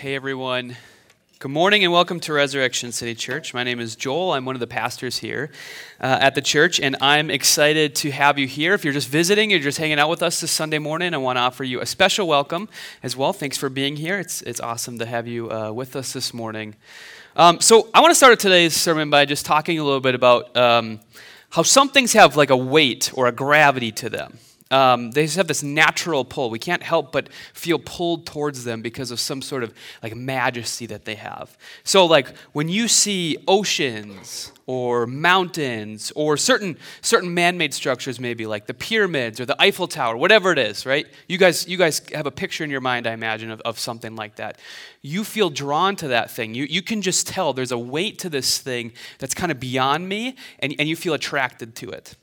Hey, everyone. Good morning and welcome to Resurrection City Church. My name is Joel. I'm one of the pastors here uh, at the church, and I'm excited to have you here. If you're just visiting, you're just hanging out with us this Sunday morning, I want to offer you a special welcome as well. Thanks for being here. It's, it's awesome to have you uh, with us this morning. Um, so, I want to start today's sermon by just talking a little bit about um, how some things have like a weight or a gravity to them. Um, they just have this natural pull. We can't help but feel pulled towards them because of some sort of like majesty that they have. So, like when you see oceans or mountains or certain certain man-made structures, maybe like the pyramids or the Eiffel Tower, whatever it is, right? You guys, you guys have a picture in your mind, I imagine, of, of something like that. You feel drawn to that thing. You, you can just tell there's a weight to this thing that's kind of beyond me, and, and you feel attracted to it.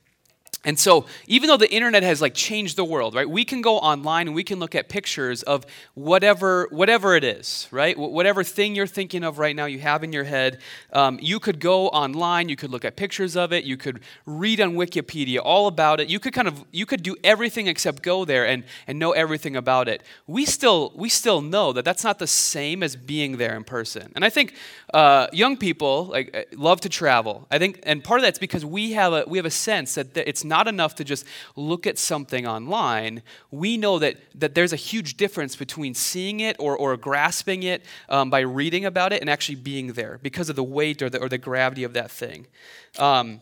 And so, even though the internet has like changed the world, right? We can go online and we can look at pictures of whatever, whatever it is, right? Whatever thing you're thinking of right now, you have in your head. Um, you could go online, you could look at pictures of it, you could read on Wikipedia all about it. You could kind of, you could do everything except go there and, and know everything about it. We still, we still know that that's not the same as being there in person. And I think uh, young people like uh, love to travel. I think, and part of that's because we have a, we have a sense that it's not not enough to just look at something online. We know that, that there's a huge difference between seeing it or, or grasping it um, by reading about it and actually being there because of the weight or the, or the gravity of that thing. Um,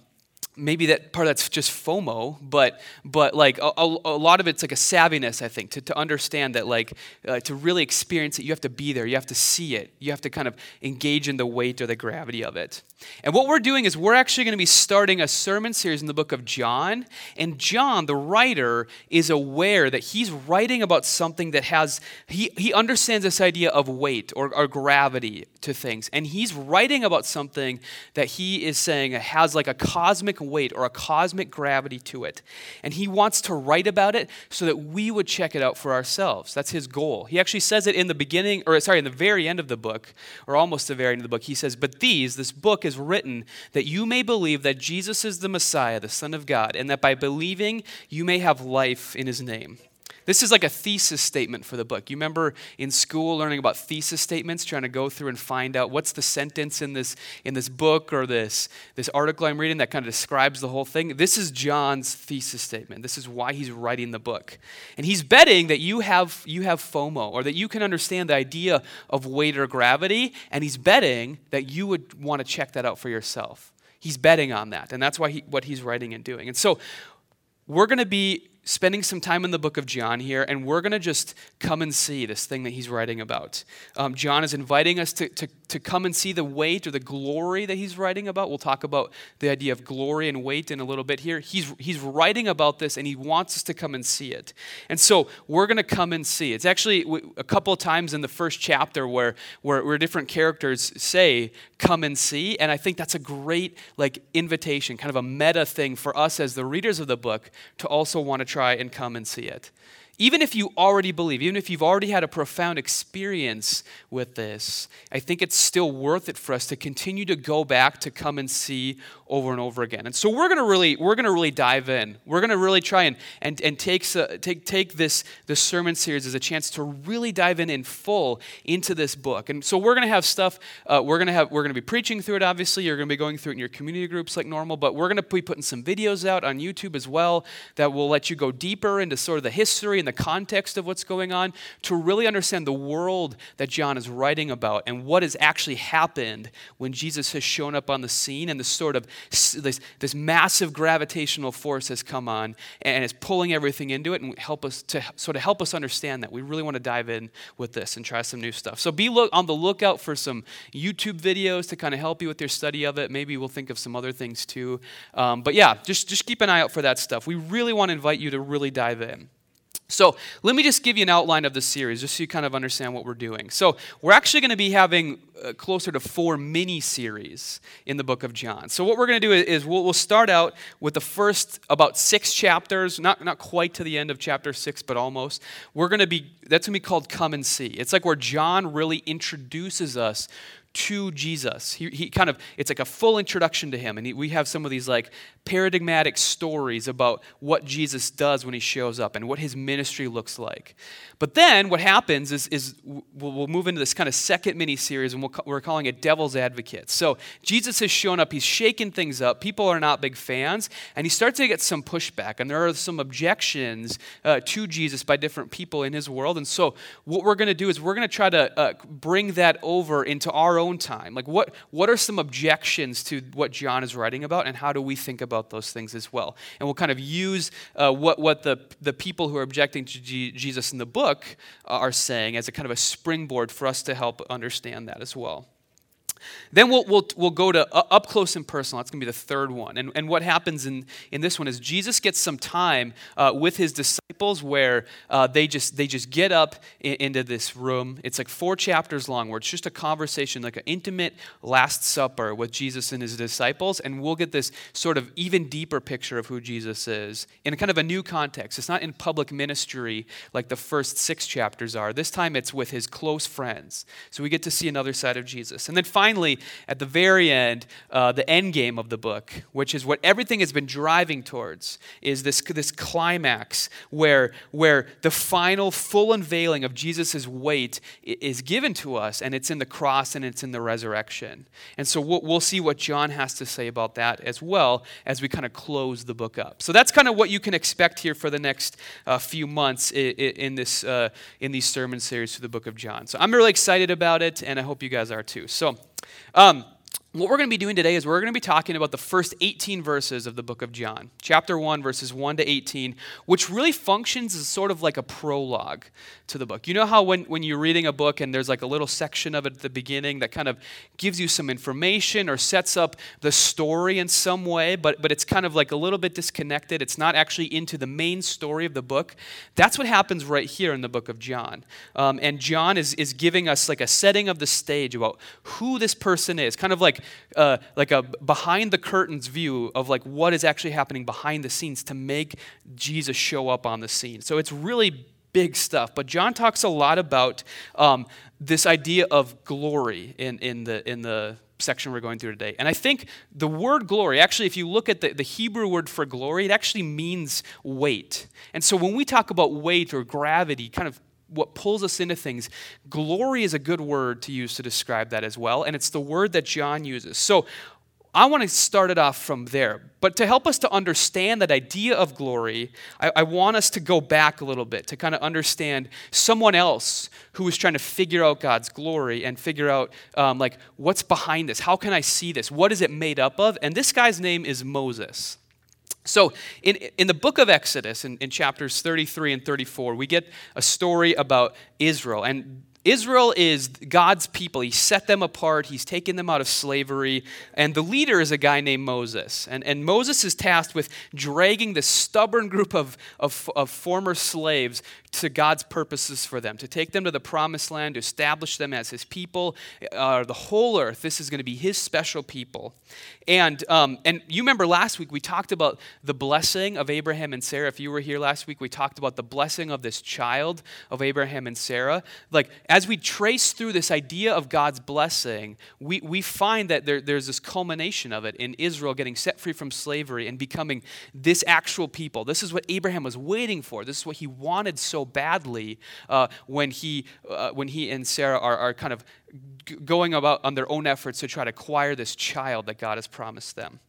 maybe that part of that's just FOMO, but but like a, a, lot of it's like a savviness, I think, to, to understand that like uh, to really experience it, you have to be there, you have to see it, you have to kind of engage in the weight or the gravity of it. And what we're doing is we're actually going to be starting a sermon series in the book of John. And John, the writer, is aware that he's writing about something that has, he, he understands this idea of weight or, or gravity to things. And he's writing about something that he is saying has like a cosmic weight or a cosmic gravity to it. And he wants to write about it so that we would check it out for ourselves. That's his goal. He actually says it in the beginning, or sorry, in the very end of the book, or almost the very end of the book. He says, But these, this book, is written that you may believe that Jesus is the Messiah, the Son of God, and that by believing you may have life in his name. This is like a thesis statement for the book. You remember in school learning about thesis statements, trying to go through and find out what's the sentence in this in this book or this this article I'm reading that kind of describes the whole thing. This is John's thesis statement. This is why he's writing the book. And he's betting that you have you have FOMO or that you can understand the idea of weight or gravity, and he's betting that you would want to check that out for yourself. He's betting on that, and that's why he, what he's writing and doing. And so we're going to be spending some time in the book of John here, and we're going to just come and see this thing that he's writing about. Um, John is inviting us to, to, to come and see the weight or the glory that he's writing about. We'll talk about the idea of glory and weight in a little bit here. He's, he's writing about this, and he wants us to come and see it. And so we're going to come and see. It's actually a couple of times in the first chapter where, where, where different characters say, come and see. And I think that's a great like invitation, kind of a meta thing for us as the readers of the book to also want to try and come and see it. Even if you already believe, even if you've already had a profound experience with this, I think it's still worth it for us to continue to go back to come and see over and over again. And so we're going to really we're to really dive in. We're going to really try and and and take take take this this sermon series as a chance to really dive in in full into this book. And so we're going to have stuff uh, we're to have we're going to be preaching through it obviously. You're going to be going through it in your community groups like normal, but we're going to be putting some videos out on YouTube as well that will let you go deeper into sort of the history and the context of what's going on to really understand the world that John is writing about and what has actually happened when Jesus has shown up on the scene and this sort of this, this massive gravitational force has come on and is pulling everything into it and help us to sort of help us understand that. We really want to dive in with this and try some new stuff. So be look, on the lookout for some YouTube videos to kind of help you with your study of it. Maybe we'll think of some other things too. Um, but yeah, just, just keep an eye out for that stuff. We really want to invite you to really dive in. So, let me just give you an outline of the series just so you kind of understand what we're doing. So, we're actually going to be having uh, closer to four mini series in the book of John. So, what we're going to do is we'll, we'll, start out with the first about six chapters, not, not quite to the end of chapter six, but almost. We're going to be, that's going to be called Come and See. It's like where John really introduces us to Jesus. He, he kind of, it's like a full introduction to him. And he, we have some of these like paradigmatic stories about what Jesus does when he shows up and what his ministry looks like. But then what happens is, is we'll, we'll move into this kind of second mini series, and we we are calling it Devil's Advocate. So Jesus has shown up, he's shaking things up. People are not big fans, and he starts to get some pushback, and there are some objections uh, to Jesus by different people in his world. And so what we're going to do is we're going to try to uh, bring that over into our own time. Like, what, what are some objections to what John is writing about, and how do we think about those things as well? And we'll kind of use uh, what, what the, the people who are objecting to G- Jesus in the book book are saying as a kind of a springboard for us to help understand that as well. Then we'll, we'll, we'll go to uh, up close and personal. That's going to be the third one. And, and what happens in, in this one is Jesus gets some time uh, with his disciples where uh, they, just, they just get up in, into this room. It's like four chapters long where it's just a conversation, like an intimate Last Supper with Jesus and his disciples. And we'll get this sort of even deeper picture of who Jesus is in a kind of a new context. It's not in public ministry like the first six chapters are. This time it's with his close friends. So we get to see another side of Jesus. And then finally, finally, at the very end, uh, the end game of the book, which is what everything has been driving towards, is this, this climax where, where the final full unveiling of Jesus' weight is given to us, and it's in the cross and it's in the resurrection. And so we'll, we'll see what John has to say about that as well as we kind of close the book up. So that's kind of what you can expect here for the next uh, few months in, in this, uh, in these sermon series through the book of John. So I'm really excited about it, and I hope you guys are too. So um, what we're going to be doing today is we're going to be talking about the first 18 verses of the book of John, chapter 1, verses 1 to 18, which really functions as sort of like a prologue to the book. You know how when, when you're reading a book and there's like a little section of it at the beginning that kind of gives you some information or sets up the story in some way, but, but it's kind of like a little bit disconnected. It's not actually into the main story of the book. That's what happens right here in the book of John. Um, and John is, is giving us like a setting of the stage about who this person is, kind of like uh, like a behind the curtains view of like what is actually happening behind the scenes to make Jesus show up on the scene. So it's really big stuff. But John talks a lot about um, this idea of glory in, in the in the section we're going through today. And I think the word glory, actually, if you look at the, the Hebrew word for glory, it actually means weight. And so when we talk about weight or gravity, kind of what pulls us into things. Glory is a good word to use to describe that as well, and it's the word that John uses. So I want to start it off from there. But to help us to understand that idea of glory, I, I want us to go back a little bit to kind of understand someone else who was trying to figure out God's glory and figure out, um, like, what's behind this? How can I see this? What is it made up of? And this guy's name is Moses. So, in, in the book of Exodus, in, in chapters 33 and 34, we get a story about Israel. And Israel is God's people. He set them apart, He's taken them out of slavery. And the leader is a guy named Moses. And, and Moses is tasked with dragging this stubborn group of, of, of former slaves to God's purposes for them, to take them to the promised land, to establish them as his people, uh, the whole earth. This is going to be his special people. And, um, and you remember last week we talked about the blessing of Abraham and Sarah. If you were here last week, we talked about the blessing of this child of Abraham and Sarah. Like, as we trace through this idea of God's blessing, we, we find that there, there's this culmination of it in Israel getting set free from slavery and becoming this actual people. This is what Abraham was waiting for, this is what he wanted so badly uh, when, he, uh, when he and Sarah are, are kind of g- going about on their own efforts to try to acquire this child that God has promised them.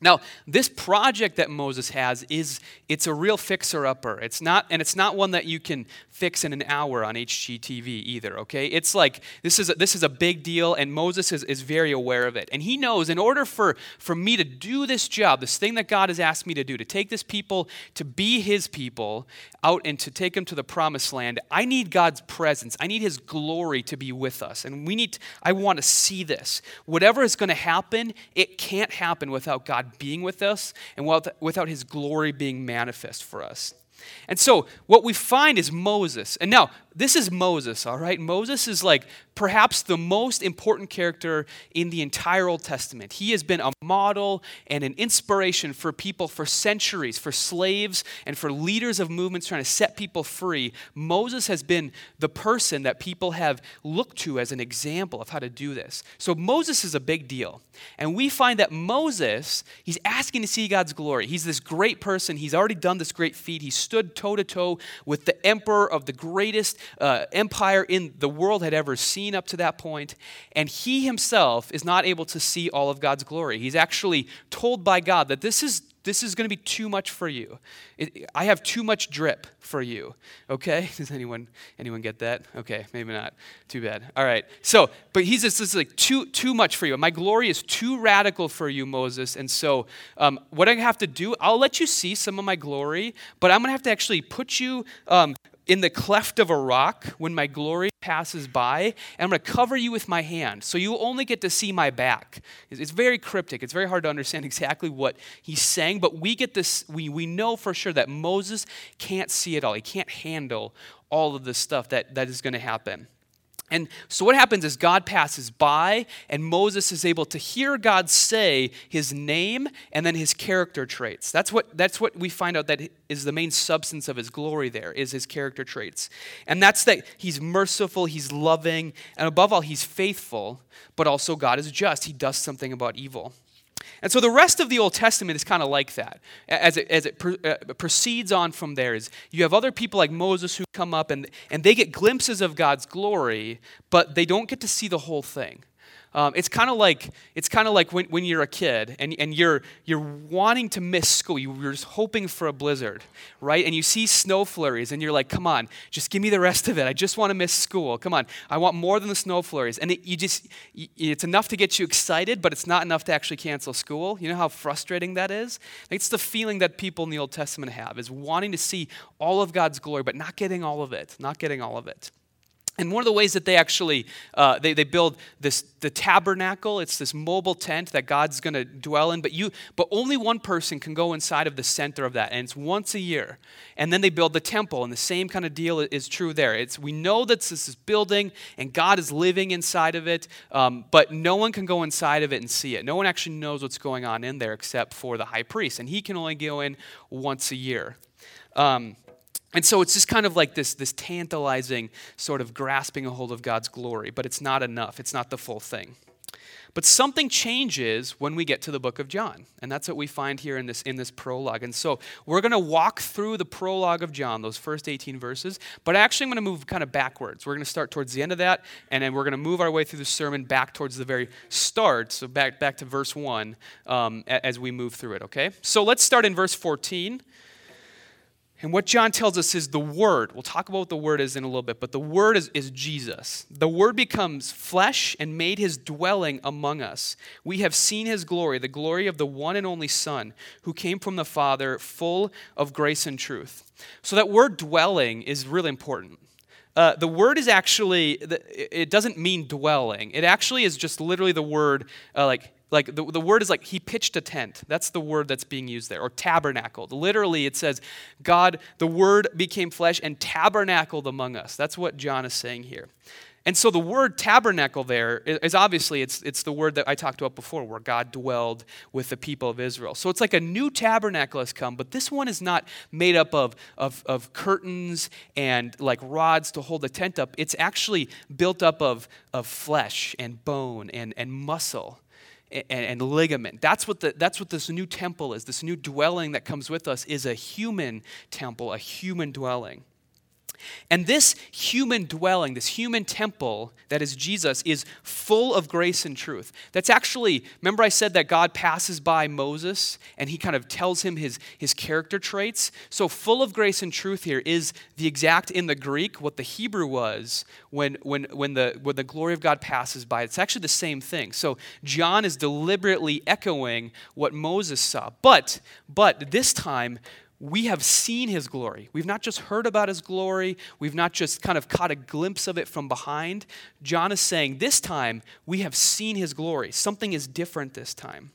Now, this project that Moses has is it's a real fixer upper. It's not and it's not one that you can fix in an hour on HGTV either, okay? It's like this is a, this is a big deal and Moses is, is very aware of it. And he knows in order for for me to do this job, this thing that God has asked me to do, to take this people to be his people out and to take them to the promised land, I need God's presence. I need his glory to be with us. And we need to, I want to see this. Whatever is going to happen, it can't happen without God being with us and without his glory being manifest for us. And so what we find is Moses. And now, this is Moses, all right? Moses is like perhaps the most important character in the entire Old Testament. He has been a model and an inspiration for people for centuries, for slaves and for leaders of movements trying to set people free. Moses has been the person that people have looked to as an example of how to do this. So Moses is a big deal. And we find that Moses, he's asking to see God's glory. He's this great person. He's already done this great feat. He stood toe to toe with the emperor of the greatest uh, empire in the world had ever seen up to that point, and he himself is not able to see all of God's glory. He's actually told by God that this is this is going to be too much for you. It, I have too much drip for you. Okay? Does anyone anyone get that? Okay, maybe not. Too bad. All right. So, but he's just this is like too too much for you. My glory is too radical for you, Moses. And so, um, what I have to do, I'll let you see some of my glory, but I'm going to have to actually put you um, in the cleft of a rock when my glory passes by, and I'm going to cover you with my hand. So you only get to see my back. It's very cryptic. It's very hard to understand exactly what he's saying, but we get this, we, we know for sure that Moses can't see it all. He can't handle all of the stuff that, that is going to happen. And so what happens is God passes by, and Moses is able to hear God say his name and then his character traits. That's what, that's what we find out that is the main substance of his glory there, is his character traits. And that's that he's merciful, he's loving, and above all, he's faithful, but also God is just. He does something about evil. And so the rest of the Old Testament is kind of like that. As it, as it uh, proceeds on from there, is you have other people like Moses who come up and, and they get glimpses of God's glory, but they don't get to see the whole thing. Um, it's kind of like it's kind of like when, when you're a kid and, and you're you're wanting to miss school. You're just hoping for a blizzard, right? And you see snow flurries and you're like, "Come on, just give me the rest of it. I just want to miss school. Come on, I want more than the snow flurries." And it, you just it's enough to get you excited, but it's not enough to actually cancel school. You know how frustrating that is. It's the feeling that people in the Old Testament have is wanting to see all of God's glory, but not getting all of it. Not getting all of it. And one of the ways that they actually uh, they, they build this the tabernacle, it's this mobile tent that God's going to dwell in, but you but only one person can go inside of the center of that, and it's once a year. And then they build the temple, and the same kind of deal is true there. It's we know that this is building, and God is living inside of it, um, but no one can go inside of it and see it. No one actually knows what's going on in there except for the high priest, and he can only go in once a year. Um, and so it's just kind of like this, this tantalizing sort of grasping a hold of God's glory, but it's not enough. It's not the full thing. But something changes when we get to the book of John. And that's what we find here in this, in this prologue. And so we're going to walk through the prologue of John, those first 18 verses. But actually, I'm going to move kind of backwards. We're going to start towards the end of that, and then we're going to move our way through the sermon back towards the very start, so back, back to verse 1 um, as we move through it, okay? So let's start in verse 14. And what John tells us is the Word. We'll talk about what the Word is in a little bit, but the Word is, is Jesus. The Word becomes flesh and made his dwelling among us. We have seen his glory, the glory of the one and only Son, who came from the Father, full of grace and truth. So that word dwelling is really important. Uh, the word is actually, it doesn't mean dwelling. It actually is just literally the word uh, like like the, the word is like he pitched a tent. That's the word that's being used there, or tabernacled. Literally, it says, God, the word became flesh and tabernacled among us. That's what John is saying here. And so the word tabernacle there is obviously it's, it's the word that I talked about before, where God dwelled with the people of Israel. So it's like a new tabernacle has come, but this one is not made up of, of, of curtains and like rods to hold the tent up. It's actually built up of, of flesh and bone and, and muscle and, and, ligament. That's what, the, that's what this new temple is. This new dwelling that comes with us is a human temple, a human dwelling. And this human dwelling, this human temple that is Jesus, is full of grace and truth. That's actually, remember I said that God passes by Moses and he kind of tells him his, his character traits? So, full of grace and truth here is the exact in the Greek what the Hebrew was when, when, when, the, when the glory of God passes by. It's actually the same thing. So, John is deliberately echoing what Moses saw. But, but this time, we have seen his glory. We've not just heard about his glory, we've not just kind of caught a glimpse of it from behind. John is saying, this time we have seen his glory. Something is different this time.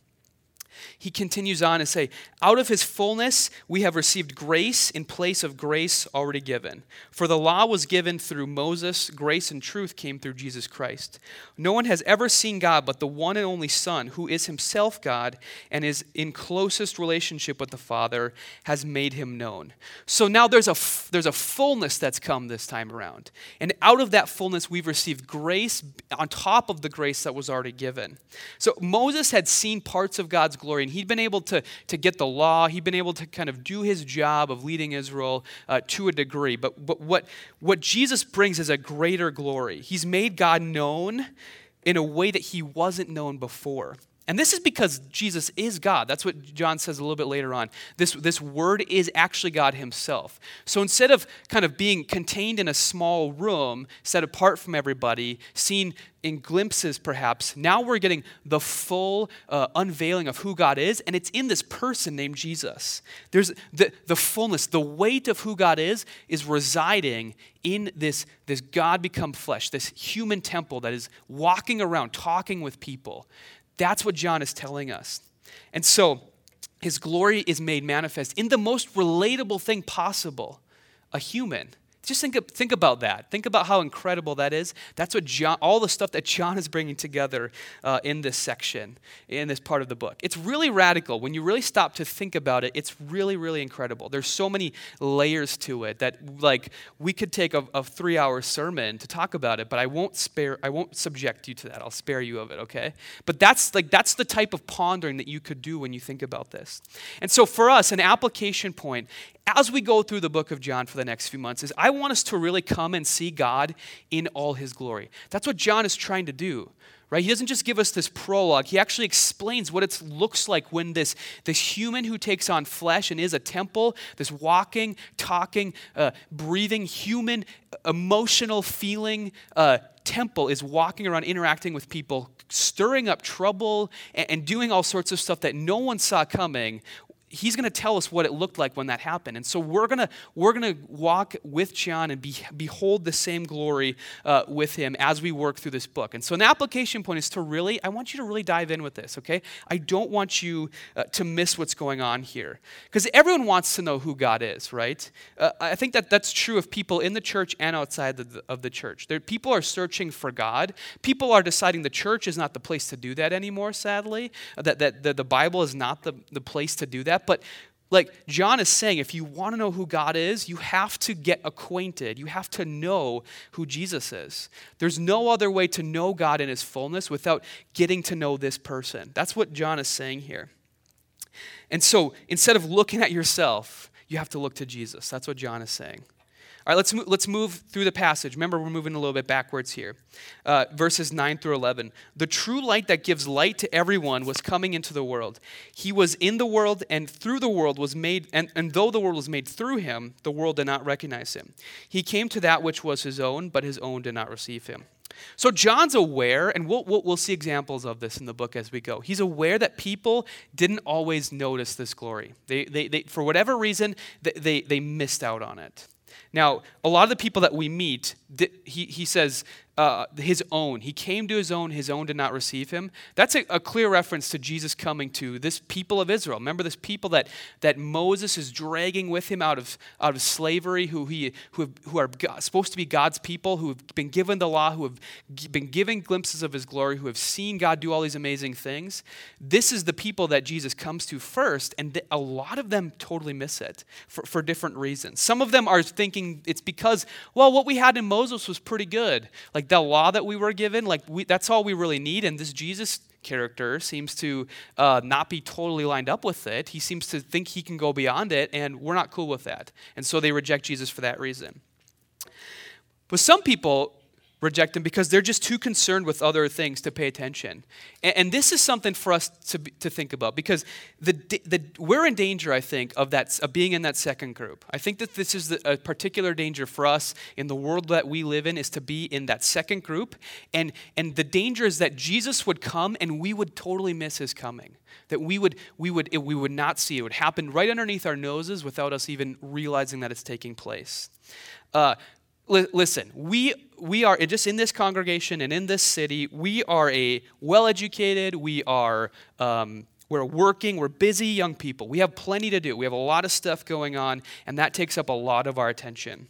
He continues on to say, Out of his fullness we have received grace in place of grace already given. For the law was given through Moses, grace and truth came through Jesus Christ. No one has ever seen God but the one and only Son, who is himself God and is in closest relationship with the Father, has made him known. So now there's a, there's a fullness that's come this time around. And out of that fullness we've received grace on top of the grace that was already given. So Moses had seen parts of God's glory, and he'd been able to, to get the law. He'd been able to kind of do his job of leading Israel uh, to a degree. But, but what, what Jesus brings is a greater glory. He's made God known in a way that he wasn't known before. And this is because Jesus is God. That's what John says a little bit later on. This, this word is actually God himself. So instead of kind of being contained in a small room, set apart from everybody, seen in glimpses perhaps, now we're getting the full uh, unveiling of who God is, and it's in this person named Jesus. There's the, the fullness, the weight of who God is, is residing in this, this God become flesh, this human temple that is walking around, talking with people. That's what John is telling us. And so, his glory is made manifest in the most relatable thing possible a human. Just think, think about that. Think about how incredible that is. That's what John, all the stuff that John is bringing together uh, in this section, in this part of the book. It's really radical. When you really stop to think about it, it's really, really incredible. There's so many layers to it that, like, we could take a, a three-hour sermon to talk about it, but I won't spare, I won't subject you to that. I'll spare you of it, okay? But that's like that's the type of pondering that you could do when you think about this. And so for us, an application point as we go through the book of John for the next few months is I want us to really come and see God in all his glory. That's what John is trying to do. Right? He doesn't just give us this prologue. He actually explains what it looks like when this, this human who takes on flesh and is a temple, this walking, talking, uh, breathing, human, emotional, feeling uh, temple is walking around interacting with people, stirring up trouble and, and doing all sorts of stuff that no one saw coming he's going to tell us what it looked like when that happened. And so we're going to we're going to walk with John and be, behold the same glory uh, with him as we work through this book. And so an application point is to really, I want you to really dive in with this, okay? I don't want you uh, to miss what's going on here. Because everyone wants to know who God is, right? Uh, I think that that's true of people in the church and outside the, of the church. There, people are searching for God. People are deciding the church is not the place to do that anymore, sadly. That, that, that the Bible is not the, the place to do that But like John is saying, if you want to know who God is, you have to get acquainted. You have to know who Jesus is. There's no other way to know God in his fullness without getting to know this person. That's what John is saying here. And so instead of looking at yourself, you have to look to Jesus. That's what John is saying. All right, let's, move, let's move through the passage. Remember, we're moving a little bit backwards here. Uh, verses 9 through 11. The true light that gives light to everyone was coming into the world. He was in the world, and through the world was made, and, and though the world was made through him, the world did not recognize him. He came to that which was his own, but his own did not receive him. So John's aware, and we'll, we'll, we'll, see examples of this in the book as we go. He's aware that people didn't always notice this glory. They, they, they, for whatever reason, they, they, they missed out on it. Now, a lot of the people that we meet, he, he says, uh, his own. He came to his own, his own did not receive him. That's a, a, clear reference to Jesus coming to this people of Israel. Remember this people that, that Moses is dragging with him out of, out of slavery, who, he, who, have, who are God, supposed to be God's people, who have been given the law, who have been given glimpses of his glory, who have seen God do all these amazing things. This is the people that Jesus comes to first, and th- a lot of them totally miss it for, for different reasons. Some of them are thinking it's because, well, what we had in Moses was pretty good. Like like the law that we were given, like we, that's all we really need. And this Jesus character seems to uh, not be totally lined up with it. He seems to think he can go beyond it, and we're not cool with that. And so they reject Jesus for that reason. But some people reject him because they're just too concerned with other things to pay attention. And, and this is something for us to, to think about because the, the, we're in danger, I think, of, that, of being in that second group. I think that this is the, a particular danger for us in the world that we live in is to be in that second group. And, and the danger is that Jesus would come and we would totally miss his coming. That we would, we would, it, we would not see it. It would happen right underneath our noses without us even realizing that it's taking place. Uh, listen, we, we are just in this congregation and in this city, we are a well educated, we are, um, We're working, we're busy young people. We have plenty to do. We have a lot of stuff going on, and that takes up a lot of our attention.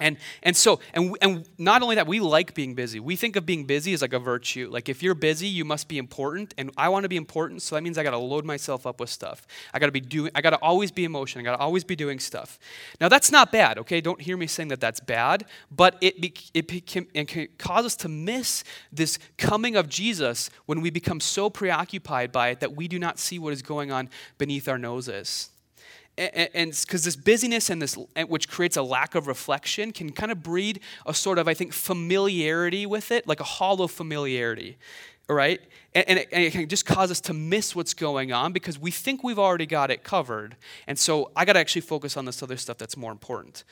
And, and so, and, and not only that, we like being busy. We think of being busy as like a virtue. Like if you're busy, you must be important. And I want to be important, so that means I got to load myself up with stuff. I got to be doing, I got to always be in motion. I got to always be doing stuff. Now that's not bad, okay? Don't hear me saying that that's bad, but it, be, it can, it can cause us to miss this coming of Jesus when we become so preoccupied by it that we do not see what is going on beneath our noses and because this busyness and this eh, which creates a lack of reflection can kind of breed a sort of i think familiarity with it like a hollow familiarity all right? And, and, it, and it can just cause us to miss what's going on because we think we've already got it covered. And so i got to actually focus on this other stuff that's more important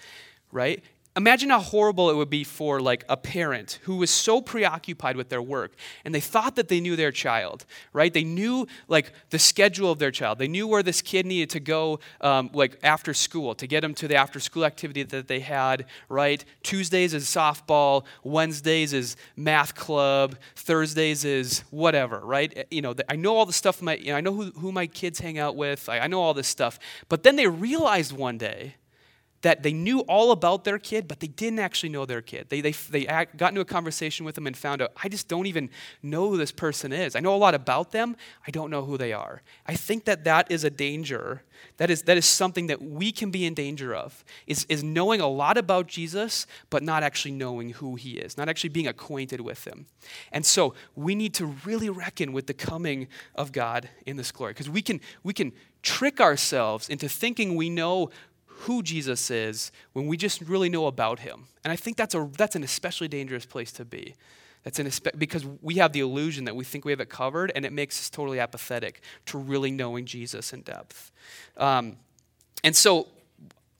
right Imagine how horrible it would be for like a parent who was so preoccupied with their work and they thought that they knew their child, right? They knew like the schedule of their child. They knew where this kid needed to go um, like after school to get him to the after school activity that they had, right? Tuesdays is softball, Wednesdays is math club, Thursdays is whatever, right? You know, I know all the stuff my, you know, I know who, who my kids hang out with. I, I know all this stuff. But then they realized one day that they knew all about their kid, but they didn't actually know their kid. They, they, they got into a conversation with them and found out, I just don't even know who this person is. I know a lot about them, I don't know who they are. I think that that is a danger. That is, that is something that we can be in danger of, is, is knowing a lot about Jesus, but not actually knowing who he is, not actually being acquainted with him. And so we need to really reckon with the coming of God in this glory, because we can, we can trick ourselves into thinking we know who Jesus is when we just really know about him. And I think that's, a, that's an especially dangerous place to be. That's an, because we have the illusion that we think we have it covered, and it makes us totally apathetic to really knowing Jesus in depth. Um, and so,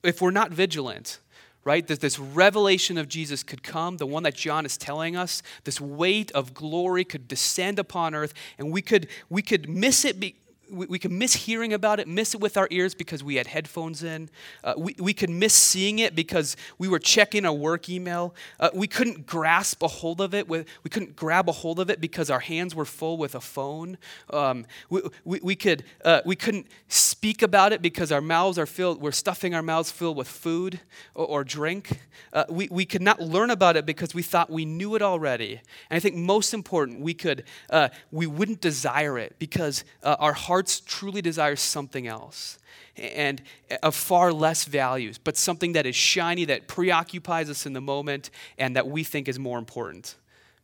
if we're not vigilant, right, that this revelation of Jesus could come, the one that John is telling us, this weight of glory could descend upon earth, and we could, we could miss it be, we, we can miss hearing about it, miss it with our ears because we had headphones in. Uh, we, we could miss seeing it because we were checking a work email. Uh, we couldn't grasp a hold of it. With, we couldn't grab a hold of it because our hands were full with a phone. Um, we, we, we, could, uh, we couldn't speak about it because our mouths are filled, we're stuffing our mouths filled with food or, or drink. Uh, we, we could not learn about it because we thought we knew it already. And I think most important, we could, uh, we wouldn't desire it because uh, our hearts hearts truly desire something else and of far less values, but something that is shiny, that preoccupies us in the moment, and that we think is more important.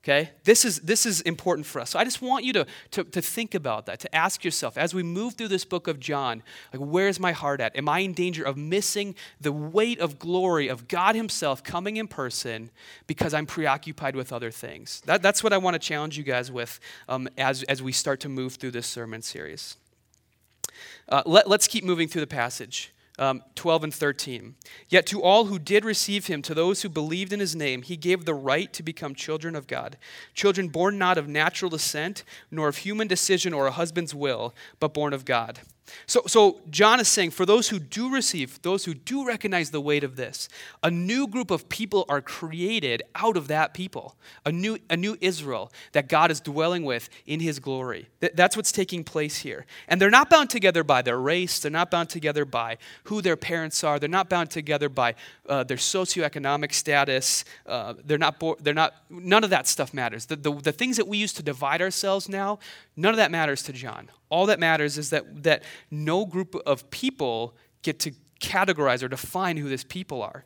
Okay? This is, this is important for us. So I just want you to, to, to think about that, to ask yourself, as we move through this book of John, like, where's my heart at? Am I in danger of missing the weight of glory of God Himself coming in person because I'm preoccupied with other things? That, that's what I want to challenge you guys with um, as, as we start to move through this sermon series. Uh, let, us keep moving through the passage. Um, 12 and 13. Yet to all who did receive him, to those who believed in his name, he gave the right to become children of God. Children born not of natural descent, nor of human decision or a husband's will, but born of God. So, so John is saying, for those who do receive, those who do recognize the weight of this, a new group of people are created out of that people, a new, a new Israel that God is dwelling with in his glory. that's what's taking place here. And they're not bound together by their race, they're not bound together by who their parents are, they're not bound together by uh, their socioeconomic status, uh, they're, not bo- they're not, none of that stuff matters. The, the, the things that we use to divide ourselves now, none of that matters to John. All that matters is that, that no group of people get to categorize or define who this people are.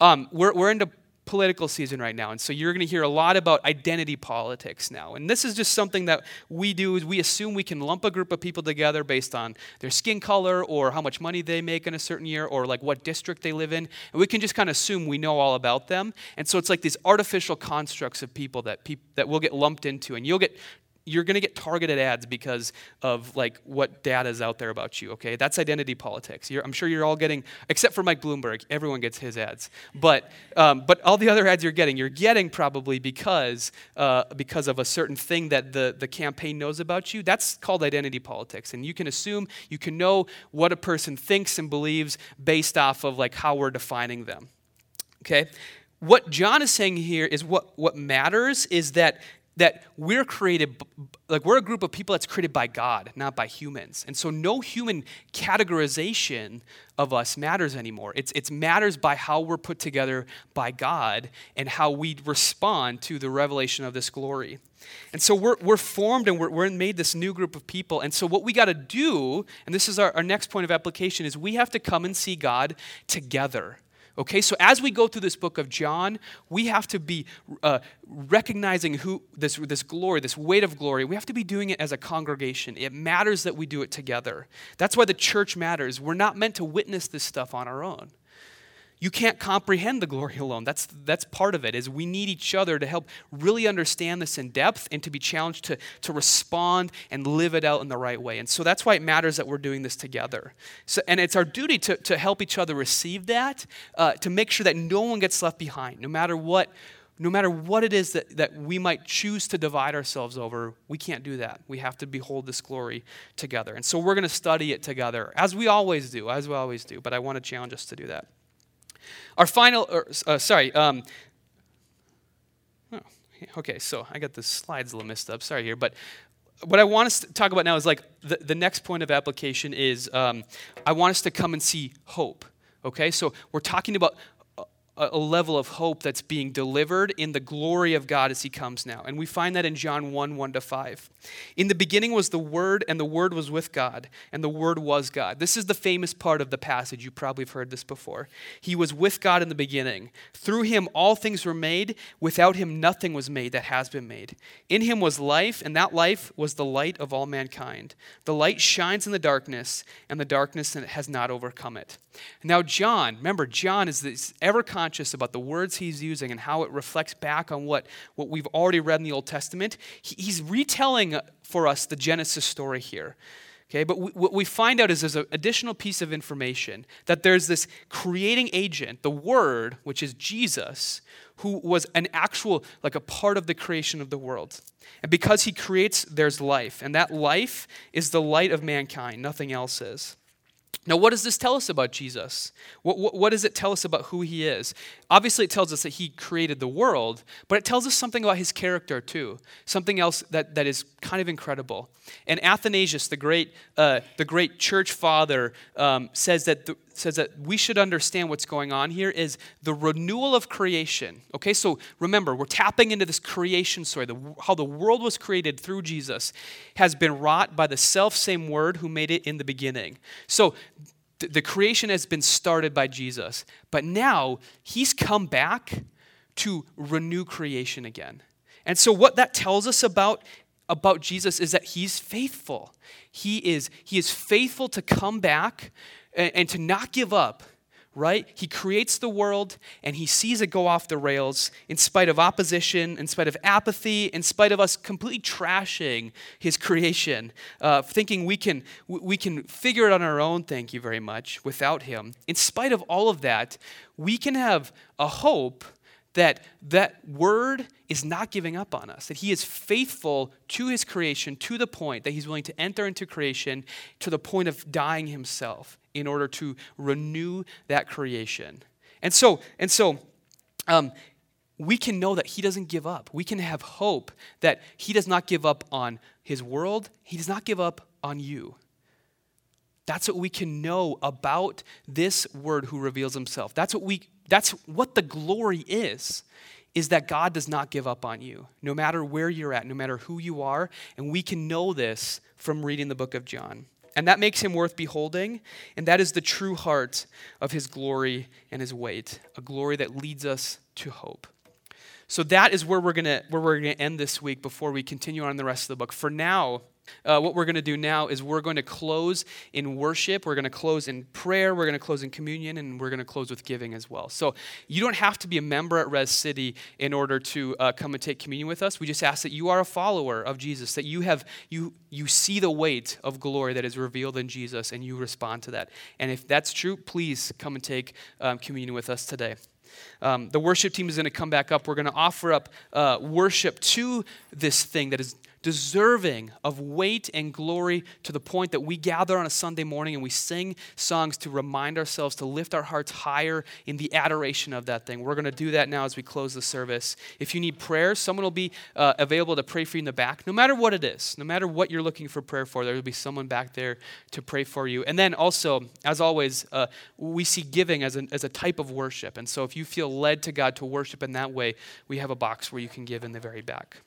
Um, we're, we're into political season right now and so you're going to hear a lot about identity politics now. And this is just something that we do is we assume we can lump a group of people together based on their skin color or how much money they make in a certain year or like what district they live in. And we can just kind of assume we know all about them. And so it's like these artificial constructs of people that peop- that we'll get lumped into and you'll get you're going to get targeted ads because of like what data is out there about you okay? That's identity politics. You're, i'm sure you're all getting except for mike bloomberg everyone gets his ads. But um, but all the other ads you're getting you're getting probably because uh, because of a certain thing that the, the campaign knows about you. That's called identity politics. And you can assume you can know what a person thinks and believes based off of like how we're defining them okay? What john is saying here is what what matters is that that we're created like we're a group of people that's created by God, not by humans. And so no human categorization of us matters anymore. It's it matters by how we're put together by God and how we respond to the revelation of this glory. And so we're, we're formed and we're, we're made this new group of people. And so what we got to do, and this is our, our next point of application, is we have to come and see God together. Okay, so as we go through this book of John, we have to be uh, recognizing who this, this glory, this weight of glory. We have to be doing it as a congregation. It matters that we do it together. That's why the church matters. We're not meant to witness this stuff on our own you can't comprehend the glory alone. That's, that's part of it, is we need each other to help really understand this in depth and to be challenged to, to respond and live it out in the right way. And so that's why it matters that we're doing this together. So, and it's our duty to, to help each other receive that, uh, to make sure that no one gets left behind, no matter what no matter what it is that, that we might choose to divide ourselves over, we can't do that. We have to behold this glory together. And so we're going to study it together, as we always do, as we always do. But I want to challenge us to do that. Our final, or, uh, sorry, um, oh, okay, so I got the slides a little messed up. Sorry here, but what I want us to talk about now is like the, the next point of application is um, I want us to come and see hope. Okay, so we're talking about a level of hope that's being delivered in the glory of God as he comes now. And we find that in John 1 1 to 5. In the beginning was the Word, and the Word was with God, and the Word was God. This is the famous part of the passage. You probably have heard this before. He was with God in the beginning. Through him all things were made. Without him nothing was made that has been made. In him was life, and that life was the light of all mankind. The light shines in the darkness, and the darkness has not overcome it. Now, John, remember, John is this ever conscious about the words he's using and how it reflects back on what, what we've already read in the Old Testament. He, he's retelling for us the Genesis story here. Okay, but we, what we find out is there's an additional piece of information that there's this creating agent, the Word, which is Jesus, who was an actual, like a part of the creation of the world. And because he creates, there's life. And that life is the light of mankind, nothing else is. Now, what does this tell us about Jesus? What, what, what, does it tell us about who he is? Obviously, it tells us that he created the world, but it tells us something about his character, too. Something else that, that is kind of incredible. And Athanasius, the great, uh, the great church father, um, says that the, says that we should understand what's going on here is the renewal of creation. Okay, so remember, we're tapping into this creation story, the, how the world was created through Jesus has been wrought by the self same word who made it in the beginning. So th- the creation has been started by Jesus, but now he's come back to renew creation again. And so what that tells us about about Jesus is that he's faithful. He is he is faithful to come back and, and to not give up right? He creates the world and he sees it go off the rails in spite of opposition, in spite of apathy, in spite of us completely trashing his creation, uh, thinking we can, we can figure it on our own, thank you very much, without him. In spite of all of that, we can have a hope that that word is not giving up on us that he is faithful to his creation to the point that he's willing to enter into creation to the point of dying himself in order to renew that creation. And so and so um, we can know that he doesn't give up. We can have hope that he does not give up on his world. He does not give up on you. That's what we can know about this word who reveals himself. That's what we that's what the glory is is that God does not give up on you, no matter where you're at, no matter who you are. And we can know this from reading the book of John. And that makes him worth beholding. And that is the true heart of his glory and his weight, a glory that leads us to hope. So that is where we're gonna where we're gonna end this week before we continue on the rest of the book. For now, uh, what we're going to do now is we're going to close in worship, we're going to close in prayer, we're going to close in communion, and we're going to close with giving as well. So you don't have to be a member at Res City in order to uh, come and take communion with us. We just ask that you are a follower of Jesus, that you have you you see the weight of glory that is revealed in Jesus, and you respond to that. And if that's true, please come and take um, communion with us today. Um, the worship team is going to come back up. We're going to offer up uh, worship to this thing that is deserving of weight and glory to the point that we gather on a Sunday morning and we sing songs to remind ourselves to lift our hearts higher in the adoration of that thing. We're going to do that now as we close the service. If you need prayer, someone will be uh, available to pray for you in the back, no matter what it is, no matter what you're looking for prayer for, there will be someone back there to pray for you. And then also, as always, uh, we see giving as, an, as a type of worship. And so if you feel led to God to worship in that way, we have a box where you can give in the very back.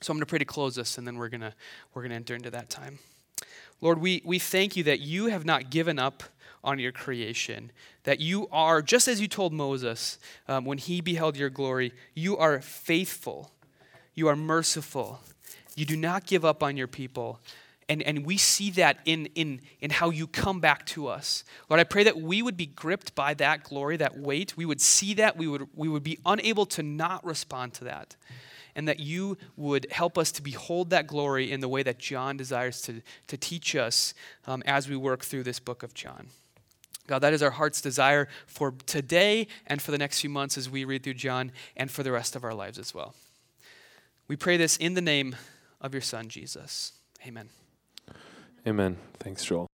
So I'm going to pray to close this, and then we're going to we're going to enter into that time. Lord, we, we thank you that you have not given up on your creation, that you are, just as you told Moses um, when he beheld your glory, you are faithful, you are merciful, you do not give up on your people. And, and we see that in, in, in how you come back to us. Lord, I pray that we would be gripped by that glory, that weight. We would see that. We would, we would be unable to not respond to that and that you would help us to behold that glory in the way that John desires to, to teach us um, as we work through this book of John. God, that is our heart's desire for today and for the next few months as we read through John and for the rest of our lives as well. We pray this in the name of your Son, Jesus. Amen. Amen. Thanks, Joel.